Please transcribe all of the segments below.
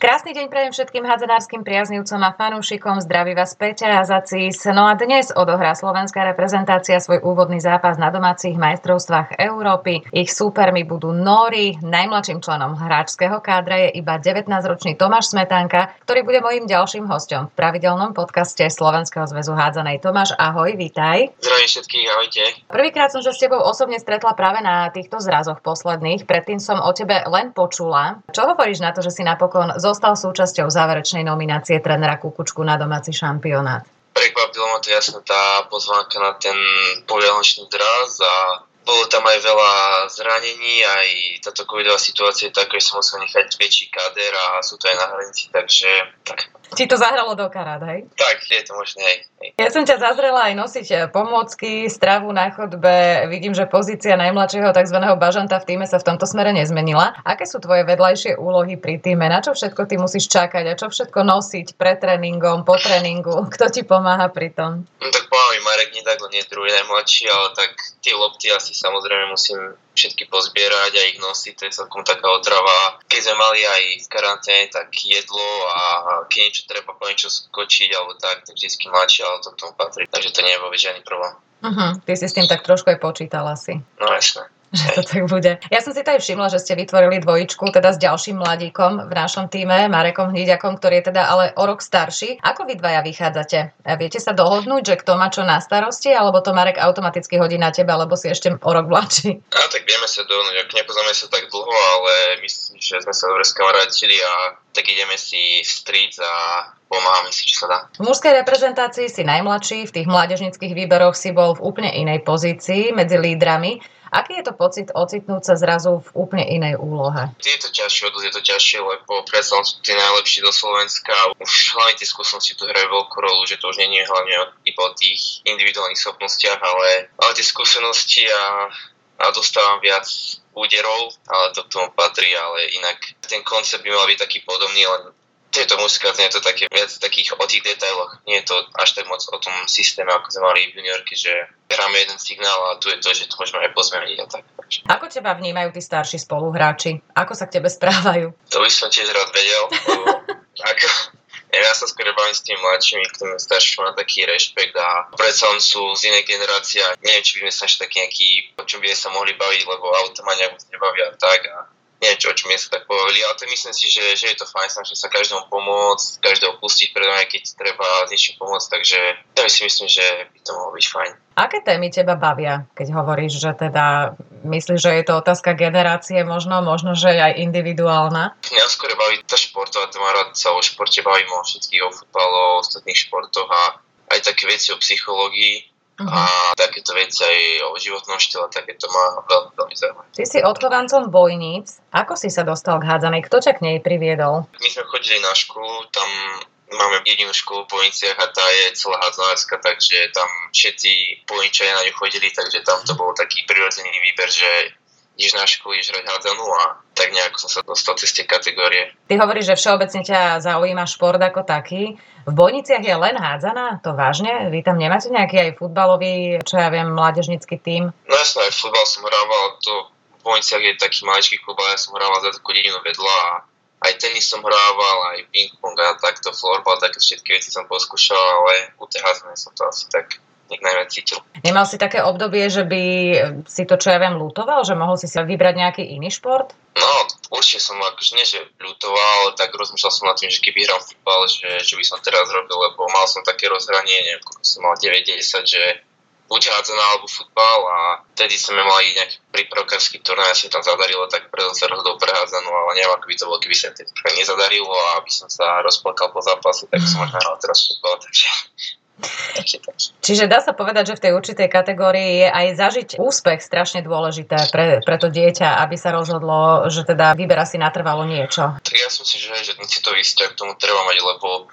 Gracias. Krásny deň prajem všetkým hadzanárskym priaznivcom a fanúšikom. Zdraví vás Peťa a Zacís. No a dnes odohrá slovenská reprezentácia svoj úvodný zápas na domácich majstrovstvách Európy. Ich súpermi budú Nóri. Najmladším členom hráčského kádra je iba 19-ročný Tomáš Smetánka, ktorý bude mojím ďalším hostom v pravidelnom podcaste Slovenského zväzu hádzanej. Tomáš, ahoj, vítaj. Zdravím všetkých, ahojte. Prvýkrát som sa s tebou osobne stretla práve na týchto zrazoch posledných. Predtým som o tebe len počula. Čo hovoríš na to, že si napokon zo zostal súčasťou záverečnej nominácie trénera Kukučku na domáci šampionát? Prekvapilo ma to jasne tá pozvánka na ten povianočný draz a bolo tam aj veľa zranení, aj táto covidová situácia je taká, že som musel nechať väčší kader a sú to aj na hranici, takže tak ti to zahralo do karát, hej? Tak, je to možné, hej. Ja som ťa zazrela aj nosiť eh, pomôcky, stravu na chodbe. Vidím, že pozícia najmladšieho tzv. bažanta v týme sa v tomto smere nezmenila. Aké sú tvoje vedľajšie úlohy pri týme? Na čo všetko ty musíš čakať a čo všetko nosiť pred tréningom, po tréningu? Kto ti pomáha pri tom? No tak pomáha mi Marek Nidak, on je druhý najmladší, ale tak tie lopty asi samozrejme musím všetky pozbierať a ich nosiť, to je celkom taká otrava. Keď sme mali aj v karanténe, tak jedlo a keď niečo treba po niečo skočiť alebo tak, tak vždy mladšie, ale to k tomu patrí. Takže to vôbec žiadny problém. Uh-huh. Ty si s tým tak trošku aj počítal asi. No jasné že to tak bude. Ja som si to aj všimla, že ste vytvorili dvojičku, teda s ďalším mladíkom v našom týme, Marekom Hniďakom, ktorý je teda ale o rok starší. Ako vy dvaja vychádzate? Viete sa dohodnúť, že kto má čo na starosti, alebo to Marek automaticky hodí na teba, alebo si ešte o rok mladší? A tak vieme sa dohodnúť, ak nepoznáme sa tak dlho, ale myslím, že sme sa dobre skamarátili a tak ideme si vstríc a pomáhame si, čo sa dá. V mužskej reprezentácii si najmladší, v tých mládežnických výberoch si bol v úplne inej pozícii medzi lídrami. Aký je to pocit ocitnúť sa zrazu v úplne inej úlohe? Je to ťažšie, je to ťažšie, lebo predsa sú tí najlepší do Slovenska. Už hlavne tie skúsenosti tu hrajú veľkú rolu, že to už nie je hlavne iba o tých individuálnych schopnostiach, ale, ale tie skúsenosti a, a dostávam viac úderov, ale to k tomu patrí, ale inak ten koncept by mal byť taký podobný, len tieto muzika, je to také viac takých o tých detailoch. Nie je to až tak moc o tom systéme, ako sme mali v juniorke, že hráme jeden signál a tu je to, že to môžeme aj pozmeniť a tak. Ako teba vnímajú tí starší spoluhráči? Ako sa k tebe správajú? To by som tiež rád vedel. ako, ja sa skôr bavím s tými mladšími, ktorým starší má taký rešpekt a predsa sú z inej generácie a neviem, či by sme sa taký nejaký, o čom by sa mohli baviť, lebo auta ma nebavia tak a neviem čo, čom sa tak povedali, ale to myslím si, že, že je to fajn, snažím sa každému pomôcť, každého pustiť pred keď treba s niečím pomôcť, takže ja si myslím, že by to mohlo byť fajn. Aké témy teba bavia, keď hovoríš, že teda myslíš, že je to otázka generácie možno, možno, že aj individuálna? Mňa skôr baví tá športová téma, rád sa o športe bavím o všetkých, o futbale, o ostatných športoch a aj také veci o psychológii, Uh-huh. A takéto veci aj o životnom štýle, takéto ma veľmi, veľmi zaujímavé. Ty si odchovancom Bojníc. Ako si sa dostal k hádzanej? Kto ťa k nej priviedol? My sme chodili na školu, tam máme jedinú školu v Bojniciach a tá je celá hádzanárska, takže tam všetci Bojničania na ňu chodili, takže tam to bol taký prirodzený výber, že ideš na školu, ideš hrať hádzanú a tak nejako som sa dostal cez tie kategórie. Ty hovoríš, že všeobecne ťa zaujíma šport ako taký. V Bojniciach je len hádzaná? To vážne? Vy tam nemáte nejaký aj futbalový, čo ja viem, mládežnický tím? No jasno, aj futbal som hrával, to v Bojniciach je taký maličký klub, ale ja som hrával za takú dedinu vedľa a aj tenis som hrával, aj ping-pong a takto florbal, také všetky veci som poskúšal, ale u tej som to asi tak nech najviac cítil. Nemal si také obdobie, že by si to, čo ja viem, lutoval, že mohol si si vybrať nejaký iný šport? No, určite som akože nie, že ľutoval, ale tak rozmýšľal som nad tým, že keby hral futbal, že, že by som teraz robil, lebo mal som také rozhranie, neviem, som mal 9-10, že buď hádzaná alebo futbal a vtedy sme mali nejaký prípravkársky turnaj, sa tam zadarilo, tak preto sa rozhodol prehádzanú, ale neviem, ako by to bolo, keby sa to nezadarilo a aby som sa rozplakal po zápase, tak som možno hral teraz futbal, takže Čiže dá sa povedať, že v tej určitej kategórii je aj zažiť úspech strašne dôležité pre, pre to dieťa, aby sa rozhodlo, že teda vyberá si natrvalo niečo. Ja som si, že, že citový vzťah k tomu treba mať, lebo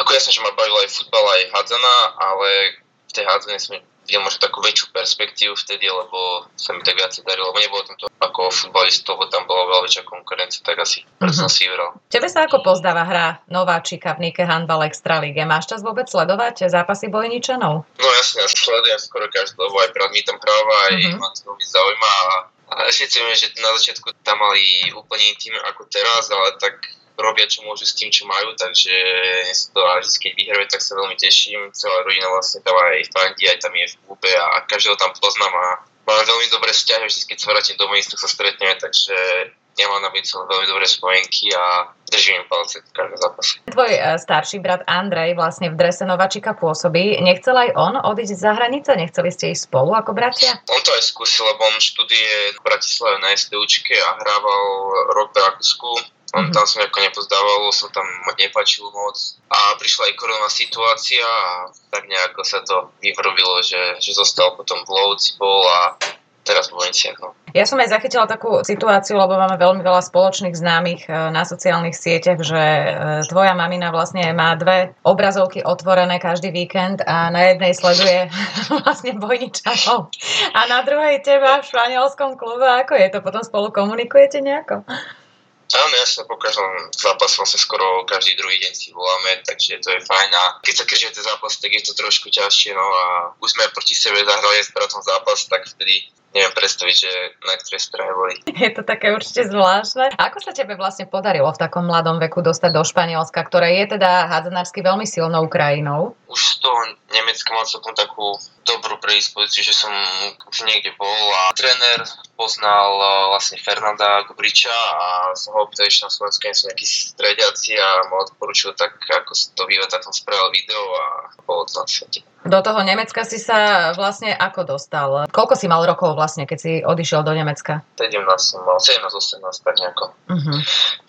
ako jasne, že ma bavila aj futbal, aj hádzana, ale v tej hádzane sme videl možno takú väčšiu perspektívu vtedy, lebo sa mi tak viacej darilo, lebo nebolo tam to ako futbalistov, lebo tam bola veľa väčšia konkurencia, tak asi preto mm-hmm. som si vybral. Tebe sa ako pozdáva hra nováčika v Nike Handball Extralíge? Máš čas vôbec sledovať zápasy bojničanov? No jasne, ja sledujem skoro každý, lebo aj brat mi tam hráva, aj mm-hmm. ma to veľmi zaujíma a, a všetci vieme, že na začiatku tam mali úplne tým ako teraz, ale tak robia, čo môžu s tým, čo majú, takže to, a vždy, keď vyhrajú, tak sa veľmi teším. Celá rodina vlastne tam aj fandí, aj tam je v klube a každého tam poznám a máme veľmi dobré vzťahy, vždy, keď sa vrátim domov, isto sa stretneme, takže ja mám na som veľmi dobré spojenky a držím im palce v každom zápase. Tvoj uh, starší brat Andrej vlastne v drese Novačika pôsobí. Nechcel aj on odísť za hranice? Nechceli ste ísť spolu ako bratia? On to aj skúsil, lebo on študuje v Bratislave na STUčke a hrával rok v Rakúsku. On mm-hmm. tam som ako nepozdával, som tam nepačil moc. A prišla aj koronová situácia a tak nejako sa to vyvrobilo, že, že zostal potom v Lovci bol a teraz v Vojniciach. No. Ja som aj zachytila takú situáciu, lebo máme veľmi veľa spoločných známych e, na sociálnych sieťach, že e, tvoja mamina vlastne má dve obrazovky otvorené každý víkend a na jednej sleduje vlastne Bojničanov a na druhej teba v španielskom klube. Ako je to? Potom spolu komunikujete nejako? Áno, jasne, po každom zápase vlastne skoro každý druhý deň si voláme, takže to je fajn a keď sa križuje ten zápas, tak je to trošku ťažšie, no a už sme proti sebe zahrali s bratom zápas, tak vtedy neviem predstaviť, že na ktorej strane boli. Je to také určite zvláštne. Ako sa tebe vlastne podarilo v takom mladom veku dostať do Španielska, ktoré je teda hádzanársky veľmi silnou krajinou? Už z toho Nemecka mal celkom takú dobrú predispozíciu, že som už niekde bol a tréner poznal e, vlastne Fernanda Gubriča a som ho opýtal, že na Slovensku nie sú nejakí strediaci a mu odporúčil tak, ako to býva, tak som spravil video a bolo to na svete. Do toho Nemecka si sa vlastne ako dostal? Koľko si mal rokov vlastne, keď si odišiel do Nemecka? 17 som mal, 17-18, tak nejako. Uh-huh.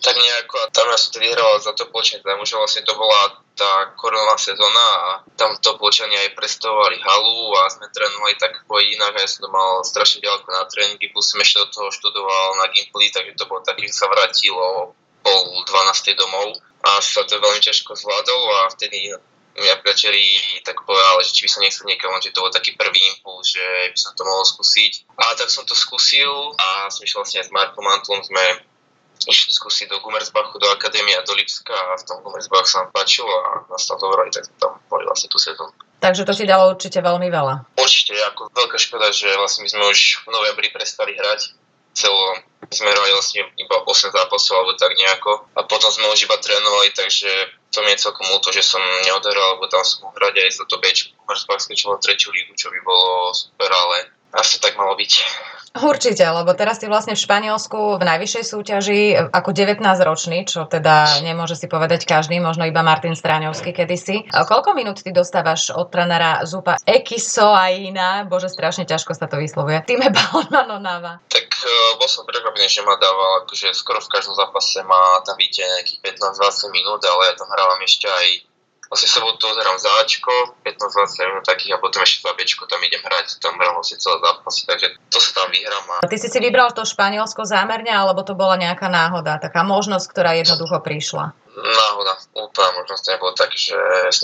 Tak nejako, a tam ja som tedy hral za to počet, že vlastne to bola tá koronová sezóna a tam to aj prestovali halu a sme trénovali tak po inak ja som to mal strašne ďaleko na tréningy, plus som ešte do toho študoval na Gimply, takže to bolo také, že sa vrátilo pol 12. domov a sa to veľmi ťažko zvládalo a vtedy ja priateľi tak povedal, že či by som nechcel niekam, že to bol taký prvý impuls, že by som to mohol skúsiť. A tak som to skúsil a som išiel vlastne s Markom Antlom, sme išli skúsiť do Gumersbachu, do Akadémie do Lipska a v tom Gumersbachu sa nám páčilo a nastal to dobrý, tak tam boli vlastne tú sezónu. Takže to ti dalo určite veľmi veľa. Určite, ako veľká škoda, že vlastne my sme už v novembri prestali hrať celo sme hrali vlastne iba 8 zápasov alebo tak nejako a potom sme už iba trénovali, takže to mi je celkom ľúto, že som neodohral, lebo tam som hrať aj za to Bčku, Komersbach skočilo tretiu lígu, čo by bolo super, ale asi tak malo byť. Určite, lebo teraz si vlastne v Španielsku v najvyššej súťaži ako 19-ročný, čo teda nemôže si povedať každý, možno iba Martin Stráňovský kedysi. A koľko minút ty dostávaš od trénera Zupa Ekisoaina? Bože, strašne ťažko sa to vyslovuje. Týme Balonanonava. Tak uh, bol som prekvapený, že ma dával, akože skoro v každom zápase má tam vidieť nejakých 15-20 minút, ale ja tam hrávam ešte aj vlastne sobotu hrám za Ačko, 15-20 minút takých a potom ešte za Bčko tam idem hrať, tam hrám vlastne celé zápasy, takže to sa tam vyhrám. A... Ty si si vybral to Španielsko zámerne, alebo to bola nejaká náhoda, taká možnosť, ktorá jednoducho prišla? Náhoda, úplná možnosť nebolo tak, že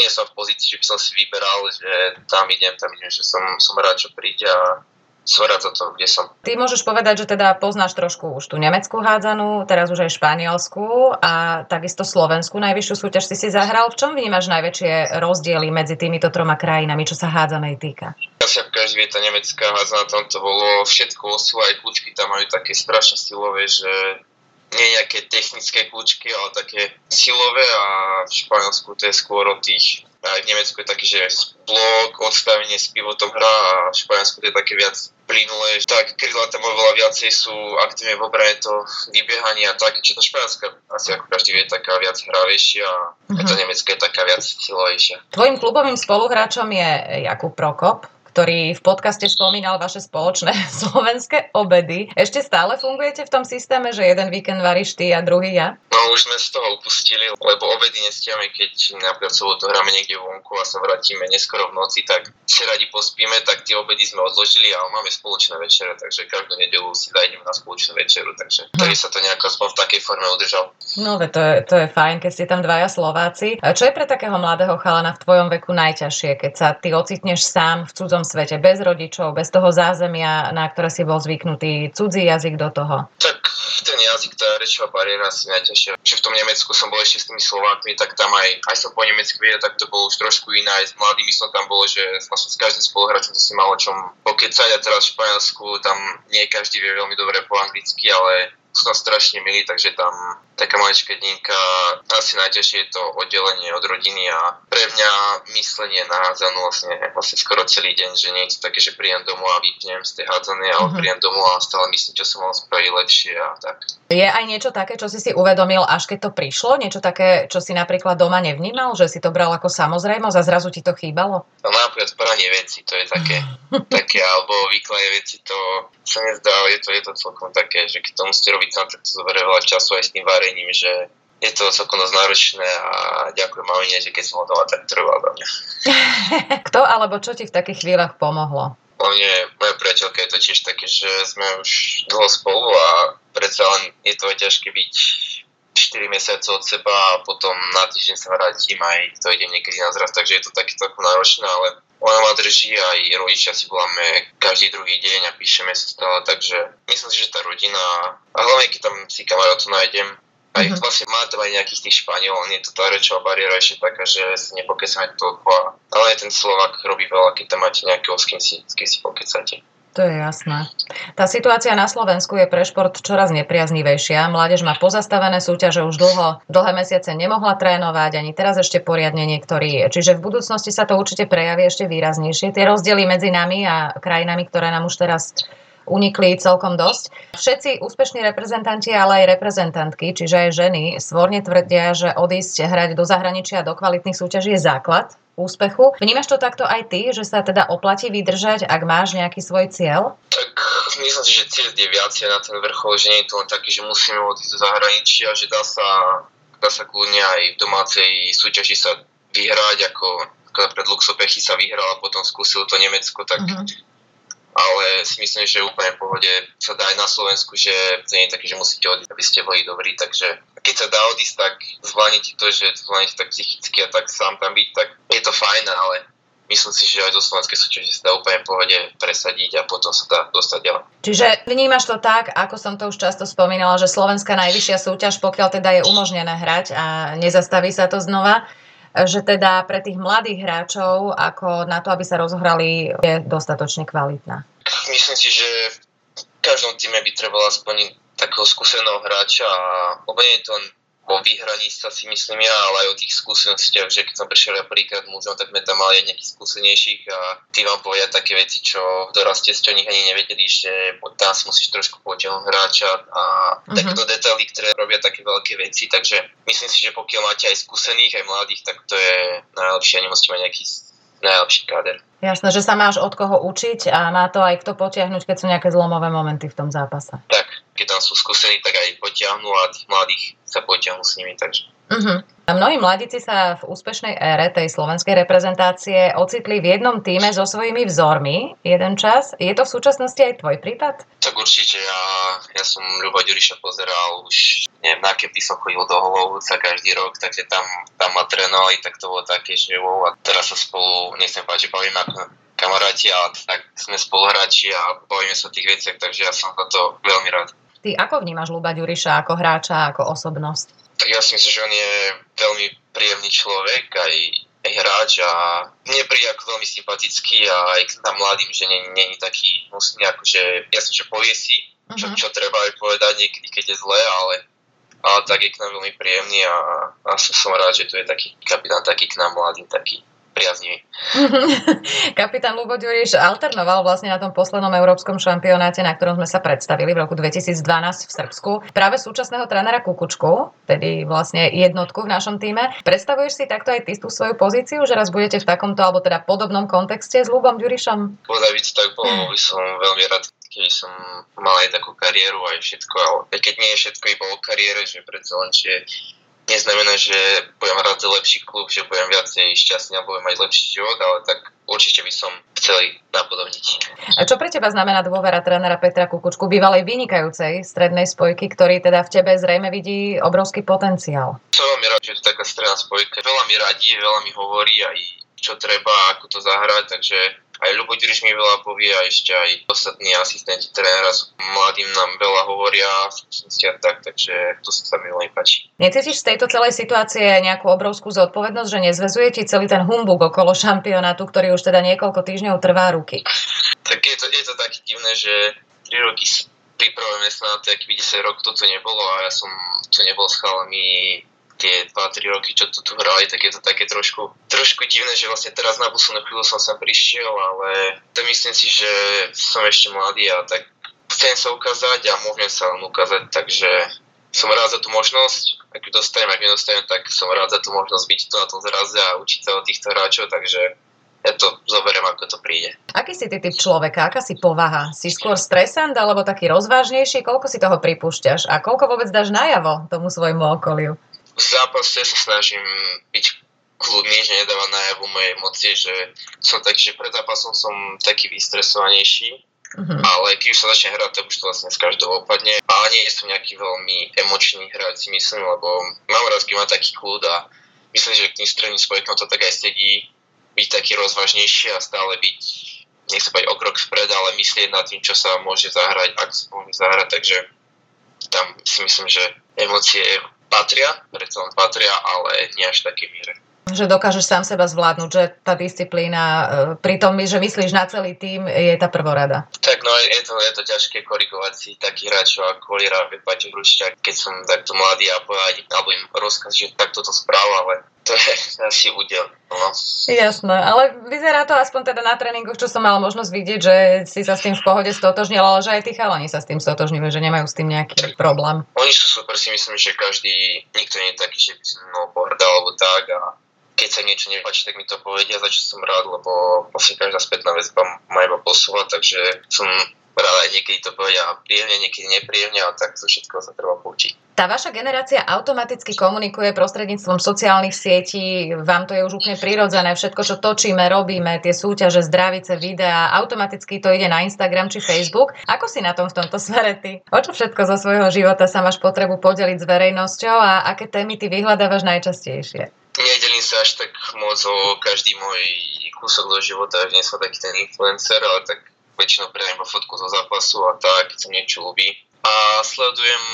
nie som v pozícii, že by som si vyberal, že tam idem, tam idem, že som, som rád, čo príde a svorať za to, kde som. Ty môžeš povedať, že teda poznáš trošku už tú nemeckú hádzanú, teraz už aj španielsku a takisto Slovensku najvyššiu súťaž si si zahral. V čom vnímaš najväčšie rozdiely medzi týmito troma krajinami, čo sa hádzanej týka? Ako každý vie, tá nemecká hádzana tam to bolo všetko osu, aj kľúčky tam majú také strašne silové, že nie nejaké technické kľúčky, ale také silové a v Španielsku to je skôr o tých aj v Nemecku je taký, že blok, odstavenie s pivotom hra a v Španielsku to je také viac plynulé. Tak krydla tam oveľa viacej sú aktívne v obrane to vybiehanie a také, čo to Španielska asi ako každý vie taká viac hravejšia a mm-hmm. to Nemecka je taká viac silovejšia. Tvojim klubovým spoluhráčom je Jakub Prokop, ktorý v podcaste spomínal vaše spoločné slovenské obedy. Ešte stále fungujete v tom systéme, že jeden víkend varíš ty a druhý ja? No už sme z toho upustili, lebo obedy nestiame, keď napríklad sobotu hráme niekde vonku a sa vrátime neskoro v noci, tak si radi pospíme, tak tie obedy sme odložili a máme spoločné večere, takže každú nedelu si zajdeme na spoločnú večeru, takže ktorý sa to nejako aspoň v takej forme udržal. No, to je, to je fajn, keď ste tam dvaja Slováci. Čo je pre takého mladého chalana v tvojom veku najťažšie, keď sa ty ocitneš sám v cudzom svete, bez rodičov, bez toho zázemia, na ktoré si bol zvyknutý, cudzí jazyk do toho? Tak ten jazyk, tá rečová bariéra asi najťažšia. Že v tom Nemecku som bol ešte s tými Slovákmi, tak tam aj, aj som po nemecky vedel, tak to bolo už trošku iné. Aj s mladými som tam bol, že vlastne s každým spoluhráčom som si mal o čom pokecať a teraz v Španielsku tam nie každý vie veľmi dobre po anglicky, ale sú tam strašne milí, takže tam taká maličká dedinka, asi najťažšie je to oddelenie od rodiny a pre mňa myslenie na hádzanú vlastne, vlastne skoro celý deň, že nie je to také, že príjem domov a vypnem z tej hádzanej, ale uh-huh. príjem domov a stále myslím, čo som mal spraviť lepšie a tak. Je aj niečo také, čo si si uvedomil, až keď to prišlo? Niečo také, čo si napríklad doma nevnímal, že si to bral ako samozrejmosť a zrazu ti to chýbalo? No napríklad pranie veci, to je také, také alebo výklade veci, to sa nezdá, je to, je to celkom také, že keď to musíte robiť sám, tak to zoberie veľa času aj s tým varením, že je to celkom dosť náročné a ďakujem mamine, že keď som ho doma, tak trval do mňa. Kto alebo čo ti v takých chvíľach pomohlo? Hlavne moja priateľka je to tiež také, že sme už dlho spolu a predsa len je to ťažké byť 4 mesiace od seba a potom na týždeň sa vrátim aj to ide niekedy na zraz, takže je to také trochu náročné, ale ona ma drží aj rodičia si voláme každý druhý deň a píšeme sa stále, takže myslím si, že tá rodina, a hlavne keď tam si kamarátov nájdem, aj mm-hmm. vlastne má to aj nejakých tých Španiel, nie je to tá rečová bariéra ešte taká, že si nepokecame toľko, ale aj ten Slovak robí veľa, keď tam máte nejakého, s kým si, s kým si pokecate. To je jasné. Tá situácia na Slovensku je pre šport čoraz nepriaznivejšia. Mládež má pozastavené súťaže už dlho, dlhé mesiace nemohla trénovať, ani teraz ešte poriadne niektorí. Čiže v budúcnosti sa to určite prejaví ešte výraznejšie. Tie rozdiely medzi nami a krajinami, ktoré nám už teraz unikli celkom dosť. Všetci úspešní reprezentanti, ale aj reprezentantky, čiže aj ženy, svorne tvrdia, že odísť hrať do zahraničia do kvalitných súťaží je základ úspechu. Vnímaš to takto aj ty, že sa teda oplatí vydržať, ak máš nejaký svoj cieľ? Tak myslím si, že cieľ je viacej na ten vrchol, že nie je to len taký, že musíme odísť do zahraničia, že dá sa, dá sa kľudne aj v domácej súťaži sa vyhrať, ako pred Luxopechy sa vyhral a potom skúsil to Nemecko, tak uh-huh ale si myslím, že úplne v pohode sa dá aj na Slovensku, že to nie je také, že musíte odísť, aby ste boli dobrí, takže keď sa dá odísť, tak zvládnete to, že zvládnete tak psychicky a tak sám tam byť, tak je to fajn, ale myslím si, že aj do slovenskej súťaže sa dá úplne v pohode presadiť a potom sa dá dostať ďalej. Čiže vnímaš to tak, ako som to už často spomínala, že slovenská najvyššia súťaž, pokiaľ teda je umožnené hrať a nezastaví sa to znova, že teda pre tých mladých hráčov, ako na to, aby sa rozohrali, je dostatočne kvalitná. Myslím si, že v každom týme by trebalo aspoň takého skúseného hráča a úplne to o vyhraní sa si myslím ja, ale aj o tých skúsenostiach, že keď som prišiel napríklad možno, tak sme tam mali aj nejakých skúsenejších a tí vám povedia také veci, čo v doraste ste o nich ani nevedeli, že tam si musíš trošku potiahnuť hráča a uh-huh. takéto detaily, ktoré robia také veľké veci, takže myslím si, že pokiaľ máte aj skúsených, aj mladých, tak to je najlepšie a nemusíte mať nejaký najlepší káder. Jasné, že sa máš od koho učiť a má to aj kto potiahnuť, keď sú nejaké zlomové momenty v tom zápase. Tak, keď tam sú skúsení, tak aj potiahnu a tých mladých sa potiahnu s nimi, takže Uh-huh. Mnohí mladíci sa v úspešnej ére tej slovenskej reprezentácie ocitli v jednom týme so svojimi vzormi jeden čas. Je to v súčasnosti aj tvoj prípad? Tak určite. Ja, ja som Ľubo Ďuriša pozeral už, neviem, na keby som chodil do Holovúca každý rok, takže tam, tam ma trénovali, tak to bolo také, že wow, a teraz sa spolu, nechcem že bavíme ako kamaráti, ale tak sme spoluhráči a bavíme sa o tých veciach, takže ja som za to veľmi rád. Ty ako vnímaš Luba Ďuriša ako hráča, ako osobnosť? tak ja si myslím, že on je veľmi príjemný človek, aj, aj hráč a mne príde ako veľmi sympatický a aj k nám mladým, že není taký musný, akože jasne, že povie si, čo, uh-huh. čo treba aj povedať niekedy, keď je zle, ale, ale tak je k nám veľmi príjemný a, a som, som rád, že tu je taký kapitán taký k nám mladým, taký priaznivý. Kapitán Lubo Ďuriš alternoval vlastne na tom poslednom európskom šampionáte, na ktorom sme sa predstavili v roku 2012 v Srbsku. Práve súčasného trénera Kukučku, tedy vlastne jednotku v našom týme. Predstavuješ si takto aj ty tú svoju pozíciu, že raz budete v takomto alebo teda podobnom kontexte s Lubom Ďurišom? By to tak bolo, by som veľmi rád keby som mal aj takú kariéru aj všetko, ale keď nie je všetko iba o kariére, že predsa len, že neznamená, že budem hrať za lepší klub, že budem viacej šťastný a budem mať lepší život, ale tak určite by som chcel napodobniť. A čo pre teba znamená dôvera trénera Petra Kukučku, bývalej vynikajúcej strednej spojky, ktorý teda v tebe zrejme vidí obrovský potenciál? Som veľmi rád, že je to taká stredná spojka. Veľa mi radí, veľa mi hovorí aj čo treba, ako to zahrať, takže aj Ľubo Ďuriš mi veľa povie a ešte aj ostatní asistenti trénera s mladým nám veľa hovoria v tak, takže to sa mi veľmi páči. Necítiš z tejto celej situácie nejakú obrovskú zodpovednosť, že nezvezuje ti celý ten humbug okolo šampionátu, ktorý už teda niekoľko týždňov trvá ruky? Tak je to, je to také divné, že 3 roky pripravujeme sa na to, aký 10 rok to tu nebolo a ja som tu nebol s chalami tie 2-3 roky, čo tu, tu hrali, tak je to také trošku, trošku divné, že vlastne teraz na poslednú chvíľu som sa prišiel, ale to myslím si, že som ešte mladý a tak chcem sa ukázať a môžem sa len ukázať, takže som rád za tú možnosť, ak ju dostanem, ak nedostanem, tak som rád za tú možnosť byť tu na tom zraze a učiť sa od týchto hráčov, takže ja to zoberiem, ako to príde. Aký si ty typ človeka? Aká si povaha? Si skôr stresant alebo taký rozvážnejší? Koľko si toho pripúšťaš? A koľko vôbec dáš najavo tomu svojmu okoliu? V zápase sa snažím byť kľudný, že nedáva najavo moje emócie, že som taký, že pred zápasom som taký vystresovanejší, Uh-huh. Ale keď už sa začne hrať, tak už to vlastne z každého opadne. A nie som nejaký veľmi emočný hráč, si myslím, lebo mám rád, keď má taký kľud a myslím, že k tým stredným spojkom to tak aj sedí byť taký rozvážnejší a stále byť, nech sa o krok vpred, ale myslieť nad tým, čo sa môže zahrať, ak sa môže zahrať, takže tam si myslím, že emócie patria, predsa len patria, ale nie až také míre. Že dokážeš sám seba zvládnuť, že tá disciplína, e, pri tom, že myslíš na celý tým, je tá prvorada. Tak no, je to, je to ťažké korigovať si takých hráčov ako Kolira, Paťo Hrušťák, keď som takto mladý a povedať, alebo im rozkaz, že takto to správa, ale to je asi údel. No. Jasné, ale vyzerá to aspoň teda na tréningoch, čo som mala možnosť vidieť, že si sa s tým v pohode stotožnil, ale že aj tí chalani sa s tým stotožnili, že nemajú s tým nejaký problém. Oni sú super, si myslím, že každý, nikto nie je taký, že by som no, pohrdal alebo tak a keď sa niečo nepáči, tak mi to povedia, za čo som rád, lebo vlastne každá spätná väzba ma iba posúva, takže som aj niekedy to povedia príjemne, niekedy nepríjemne a tak zo všetko sa treba poučiť. Tá vaša generácia automaticky komunikuje prostredníctvom sociálnych sietí, vám to je už úplne prirodzené, všetko, čo točíme, robíme, tie súťaže, zdravice, videá, automaticky to ide na Instagram či Facebook. Ako si na tom v tomto smere ty? O čo všetko zo svojho života sa máš potrebu podeliť s verejnosťou a aké témy ty vyhľadávaš najčastejšie? nedelím sa až tak moc o každý môj kúsok do života, že nie som taký ten influencer, ale tak väčšinou predám fotku zo zápasu a tak, keď sa niečo ľúbi. A sledujem,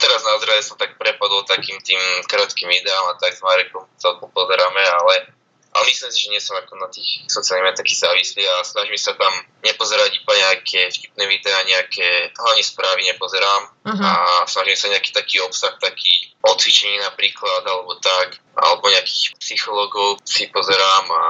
teraz na zdrave som tak prepadol takým tým krátkým videám a tak s Marekom celkom pozeráme, ale ale myslím si, že nie som ako na tých sociálnych taký závislý a snažím sa tam nepozerať iba nejaké vtipné videá, nejaké hlavne správy nepozerám uh-huh. a snažím sa nejaký taký obsah, taký o cvičení napríklad, alebo tak, alebo nejakých psychológov si pozerám a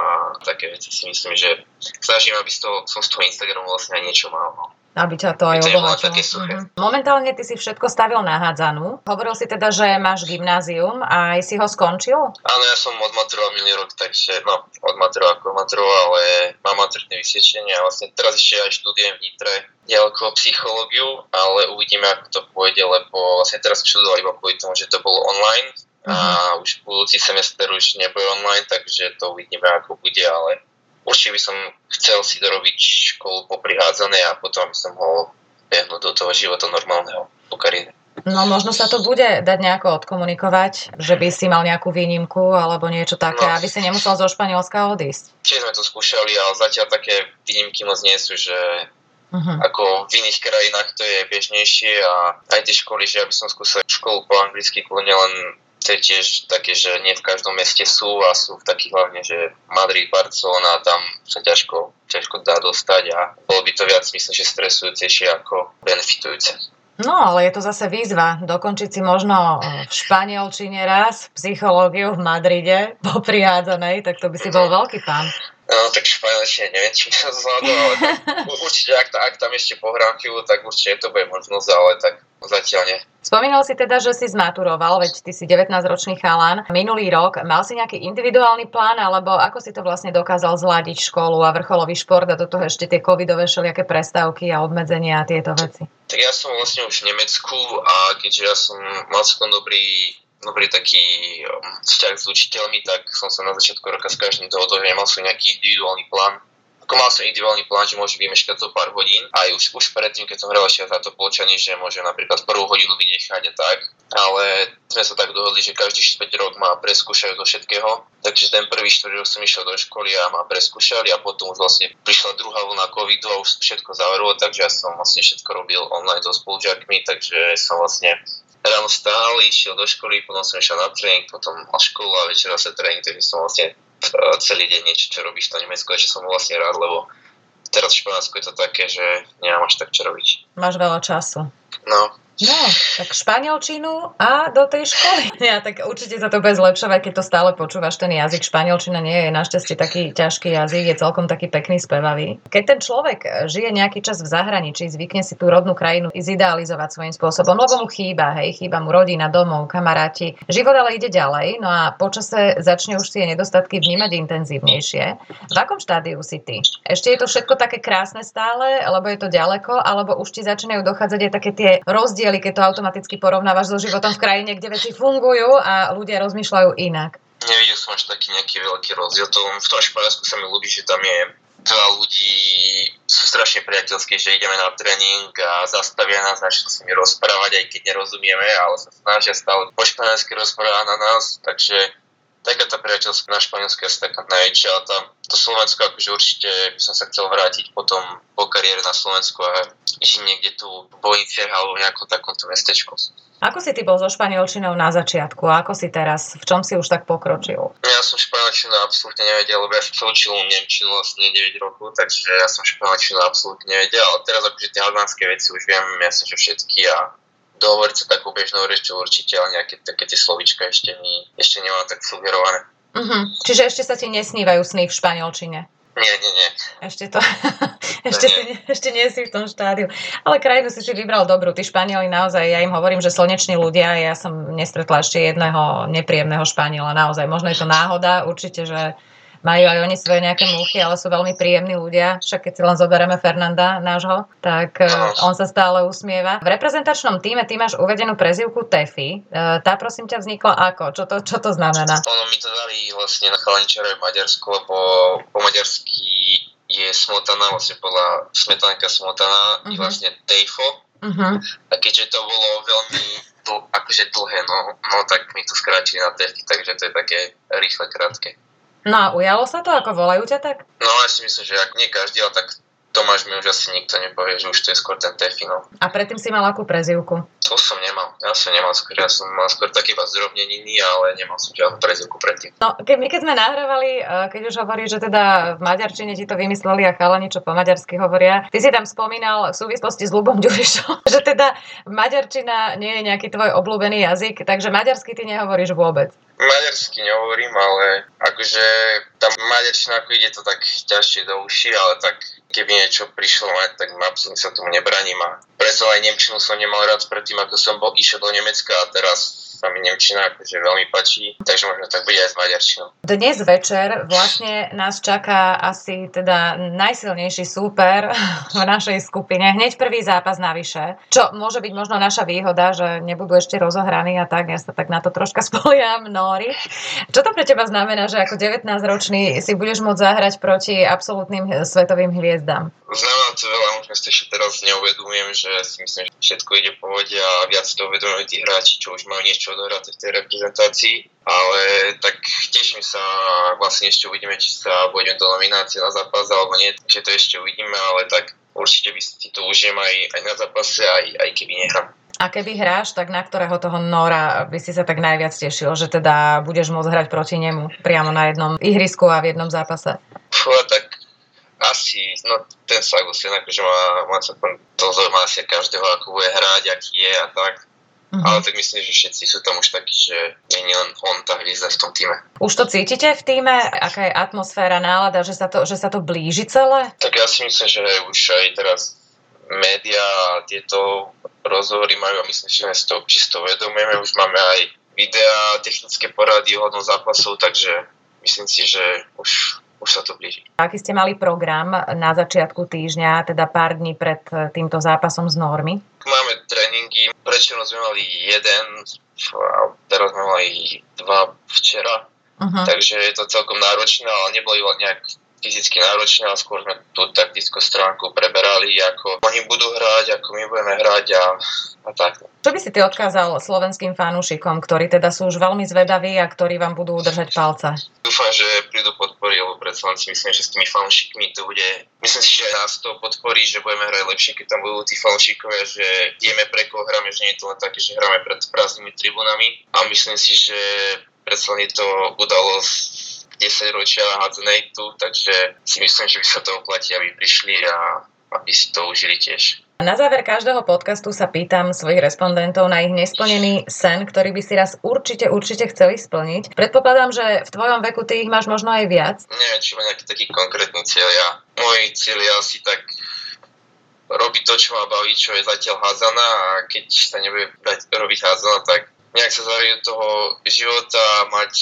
také veci si myslím, že snažím, aby z toho, som z toho Instagramu vlastne niečo mal. Aby ťa to aj obohatilo. Mhm. Momentálne ty si všetko stavil na hádzanú. Hovoril si teda, že máš gymnázium a aj si ho skončil? Áno, ja som odmaturoval minulý rok, takže no, odmaturoval ako odmaturoval, ale mám maturité vysvedčenie a vlastne teraz ešte aj študujem v Nitre ďaleko psychológiu, ale uvidíme, ako to pôjde, lebo vlastne teraz študoval iba kvôli tomu, že to bolo online uh-huh. a mhm. už budúci semester už nebude online, takže to uvidíme, ako bude, ale určite by som chcel si dorobiť školu po prihádzanej a potom by som mohol behnúť do toho života normálneho po kariére. No možno sa to bude dať nejako odkomunikovať, že by si mal nejakú výnimku alebo niečo také, no, aby si nemusel zo Španielska odísť. Čiže sme to skúšali, ale zatiaľ také výnimky moc nie sú, že uh-huh. ako v iných krajinách to je bežnejšie a aj tie školy, že ja by som skúsil školu po anglicky, len to je tiež také, že nie v každom meste sú a sú v takých hlavne, že Madrid, Barcelona, tam sa ťažko, ťažko dá dostať a bolo by to viac, myslím, že stresujúcejšie ako benefitujúce. No, ale je to zase výzva. Dokončiť si možno v Španielčine raz, psychológiu v Madride po prihádzanej, tak to by si bol veľký pán. No, tak španielčine neviem, či sa zvládol, ale tak, určite, ak, ak tam ešte pohrám chvíľu, tak určite to bude možnosť, ale tak zatiaľ nie. Spomínal si teda, že si zmaturoval, veď ty si 19-ročný chalan. Minulý rok mal si nejaký individuálny plán, alebo ako si to vlastne dokázal zladiť školu a vrcholový šport a do toho ešte tie covidové všelijaké prestávky a obmedzenia a tieto veci? Tak ja som vlastne už v Nemecku a keďže ja som mal celkom dobrý dobrý taký um, vzťah s učiteľmi, tak som sa na začiatku roka s každým dohodol, že nemal som nejaký individuálny plán, ako mal som individuálny plán, že môže vymeškať zo pár hodín. Aj už, už predtým, keď som hral ešte za to polčanie, že môže napríklad prvú hodinu vynechať a tak. Ale sme sa tak dohodli, že každý 5 rok ma preskúšajú do všetkého. Takže ten prvý 4 rok som išiel do školy a ma preskúšali a potom už vlastne prišla druhá vlna covidu a už všetko zavrelo, takže ja som vlastne všetko robil online so spolužiakmi, takže som vlastne ráno stál, išiel do školy, potom som išiel na tréning, potom mal školu a večera sa tréning, takže som vlastne celý deň niečo, čo robíš to Nemecko, že som vlastne rád, lebo teraz v Španielsku je to také, že nemám až tak čo robiť. Máš veľa času. No, No, tak španielčinu a do tej školy. Ja, tak určite sa to bude zlepšovať, keď to stále počúvaš ten jazyk. Španielčina nie je našťastie taký ťažký jazyk, je celkom taký pekný, spevavý. Keď ten človek žije nejaký čas v zahraničí, zvykne si tú rodnú krajinu zidealizovať svojím spôsobom, lebo mu chýba, hej, chýba mu rodina, domov, kamaráti. Život ale ide ďalej, no a počase začne už tie nedostatky vnímať intenzívnejšie. V akom štádiu si ty? Ešte je to všetko také krásne stále, lebo je to ďaleko, alebo už ti začínajú dochádzať aj také tie rozdiely rozdiely, keď to automaticky porovnávaš so životom v krajine, kde veci fungujú a ľudia rozmýšľajú inak? Nevidel som až taký nejaký veľký rozdiel. To, v tom Španielsku sa mi ľúbi, že tam je veľa ľudí sú strašne priateľskí, že ideme na tréning a zastavia nás, začnú s nimi rozprávať, aj keď nerozumieme, ale sa snažia stále po španielsky rozprávať na nás, takže taká tá priateľská na Španielsku je taká najväčšia, ale tam to Slovensko akože určite by som sa chcel vrátiť potom po kariére na Slovensku a žiť niekde tu v Bojniciach alebo v nejakom takomto mestečku. Ako si ty bol so španielčinou na začiatku a ako si teraz? V čom si už tak pokročil? Ja som španielčinu absolútne nevedel, lebo ja som učil nemčinu vlastne 9 rokov, takže ja som španielčinu absolútne nevedel, ale teraz akože tie albánske veci už viem, jasne, že všetky a dohovoriť sa takou bežnou rečou určite, ale nejaké také tie slovička ešte, mi, ešte nemám tak sugerované. Uh-huh. Čiže ešte sa ti nesnívajú sny v španielčine? Nie, nie, nie. Ešte to, ešte, nie. Si, ešte nie si v tom štádiu. Ale krajinu si si vybral dobrú. Tí Španieli naozaj, ja im hovorím, že slneční ľudia, ja som nestretla ešte jedného nepríjemného Španiela, naozaj. Možno je to náhoda, určite, že majú aj oni svoje nejaké muchy, ale sú veľmi príjemní ľudia. Však keď si len zoberieme Fernanda, nášho, tak no. on sa stále usmieva. V reprezentačnom týme ty máš uvedenú prezivku Tefi. E, tá prosím ťa vznikla ako? Čo to, čo to znamená? Ono mi to dali vlastne na chalančare v Maďarsku, lebo po maďarsky je smotana, vlastne podľa smetanka smotana, uh-huh. je mhm. vlastne Tejfo. Uh-huh. A keďže to bolo veľmi dl, akože dlhé, no, no tak mi to skrátili na Tefi, takže to je také rýchle, krátke. No a ujalo sa to, ako volajú ťa tak? No ja si myslím, že ak nie každý, ale tak Tomáš mi už asi nikto nepovie, že už to je skôr ten Tefino. A predtým si mal akú prezivku? To som nemal. Ja som nemal skôr, ja som mal skôr taký iba zdrobneniny, ale nemal som žiadnu prezivku predtým. No, keď my keď sme nahrávali, eh, keď už hovorí, že teda v maďarčine ti to vymysleli a chalani, čo po maďarsky hovoria, ty si tam spomínal v súvislosti s Lubom Ďurišom, že teda maďarčina nie je nejaký tvoj obľúbený jazyk, takže maďarsky ty nehovoríš vôbec. Maďarsky nehovorím, ale akože tam maďarčina ako ide to tak ťažšie do uši, ale tak keby niečo prišlo mať, tak absolútne sa tomu nebraním a preto aj Nemčinu som nemal rád predtým, ako som bol, išiel do Nemecka a teraz sa mi Nemčina akože veľmi páči, takže možno tak bude aj s Maďarčinou. Dnes večer vlastne nás čaká asi teda najsilnejší súper v našej skupine. Hneď prvý zápas navyše, čo môže byť možno naša výhoda, že nebudú ešte rozohraní a tak, ja sa tak na to troška spoliam, Nori. Čo to pre teba znamená, že ako 19-ročný si budeš môcť zahrať proti absolútnym svetovým hviezdám? Znamená to veľa, možno si ešte teraz neuvedomujem, že si myslím, že všetko ide po vode a viac to uvedomujú tí hráči, čo už majú niečo odohráte v tej reprezentácii, ale tak teším sa, vlastne ešte uvidíme, či sa pôjdem do nominácie na zápas alebo nie, takže to ešte uvidíme, ale tak určite by si to užijem aj, aj na zápase, aj, aj keby nehrám. A keby hráš, tak na ktorého toho Nora by si sa tak najviac tešil, že teda budeš môcť hrať proti nemu priamo na jednom ihrisku a v jednom zápase? Fú, tak asi, no ten Sagus, akože má, má sa to zaujíma asi každého, ako bude hrať, aký je a tak. Uh-huh. Ale tak myslím, že všetci sú tam už takí, že nie len on tá hviezda v tom týme. Už to cítite v týme? Aká je atmosféra, nálada, že sa to, že sa to blíži celé? Tak ja si myslím, že už aj teraz média a tieto rozhovory majú a myslím, že si to čisto vedomujeme. Už máme aj videá, technické porady ohľadom zápasov, takže myslím si, že už už sa to blíži. Aký ste mali program na začiatku týždňa, teda pár dní pred týmto zápasom z normy? Máme tréningy, prečo sme mali jeden, teraz sme mali dva včera, uh-huh. takže je to celkom náročné, ale neboli nejak fyzicky náročné, ale skôr sme tú taktickú stránku preberali, ako oni budú hrať, ako my budeme hrať a, a tak. Čo by si ty odkázal slovenským fanúšikom, ktorí teda sú už veľmi zvedaví a ktorí vám budú udržať palce? Dúfam, že prídu podpory, lebo predsa len si myslím, že s tými fanúšikmi to bude... Myslím si, že nás to podporí, že budeme hrať lepšie, keď tam budú tí fanúšikovia, že vieme pre koho hráme, že nie je to len také, že hráme pred prázdnymi tribunami. A myslím si, že predsa je to udalosť 10 ročia hádzanej tu, takže si myslím, že by sa to oplatí, aby prišli a aby si to užili tiež. Na záver každého podcastu sa pýtam svojich respondentov na ich nesplnený sen, ktorý by si raz určite, určite chceli splniť. Predpokladám, že v tvojom veku ty ich máš možno aj viac. Neviem, či má nejaký taký konkrétny cieľ. Ja, môj cieľ je asi tak robiť to, čo ma baví, čo je zatiaľ hádzana a keď sa nebude dať robiť hádzana, tak nejak sa zarieť do toho života, mať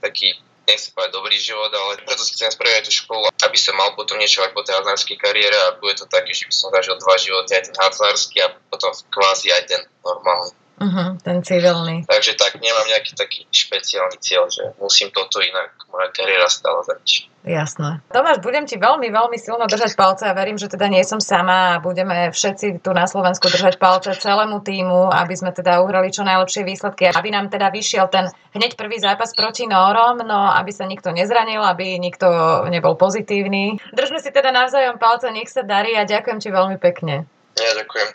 taký nechcem povedať dobrý život, ale preto si chcem spraviť tú školu, aby som mal potom niečo aj po tej hazardskej kariére a bude to také, že by som zažil dva životy, aj ten hazardský a potom kvázi aj ten normálny. Uh-huh, ten civilný. Takže tak, nemám nejaký taký špeciálny cieľ, že musím toto inak, moja kariéra stále začať. Jasné. Tomáš, budem ti veľmi, veľmi silno držať palce a verím, že teda nie som sama a budeme všetci tu na Slovensku držať palce celému týmu, aby sme teda uhrali čo najlepšie výsledky, aby nám teda vyšiel ten hneď prvý zápas proti Nórom, no aby sa nikto nezranil, aby nikto nebol pozitívny. Držme si teda navzájom palce, nech sa darí a ďakujem ti veľmi pekne. Ja ďakujem.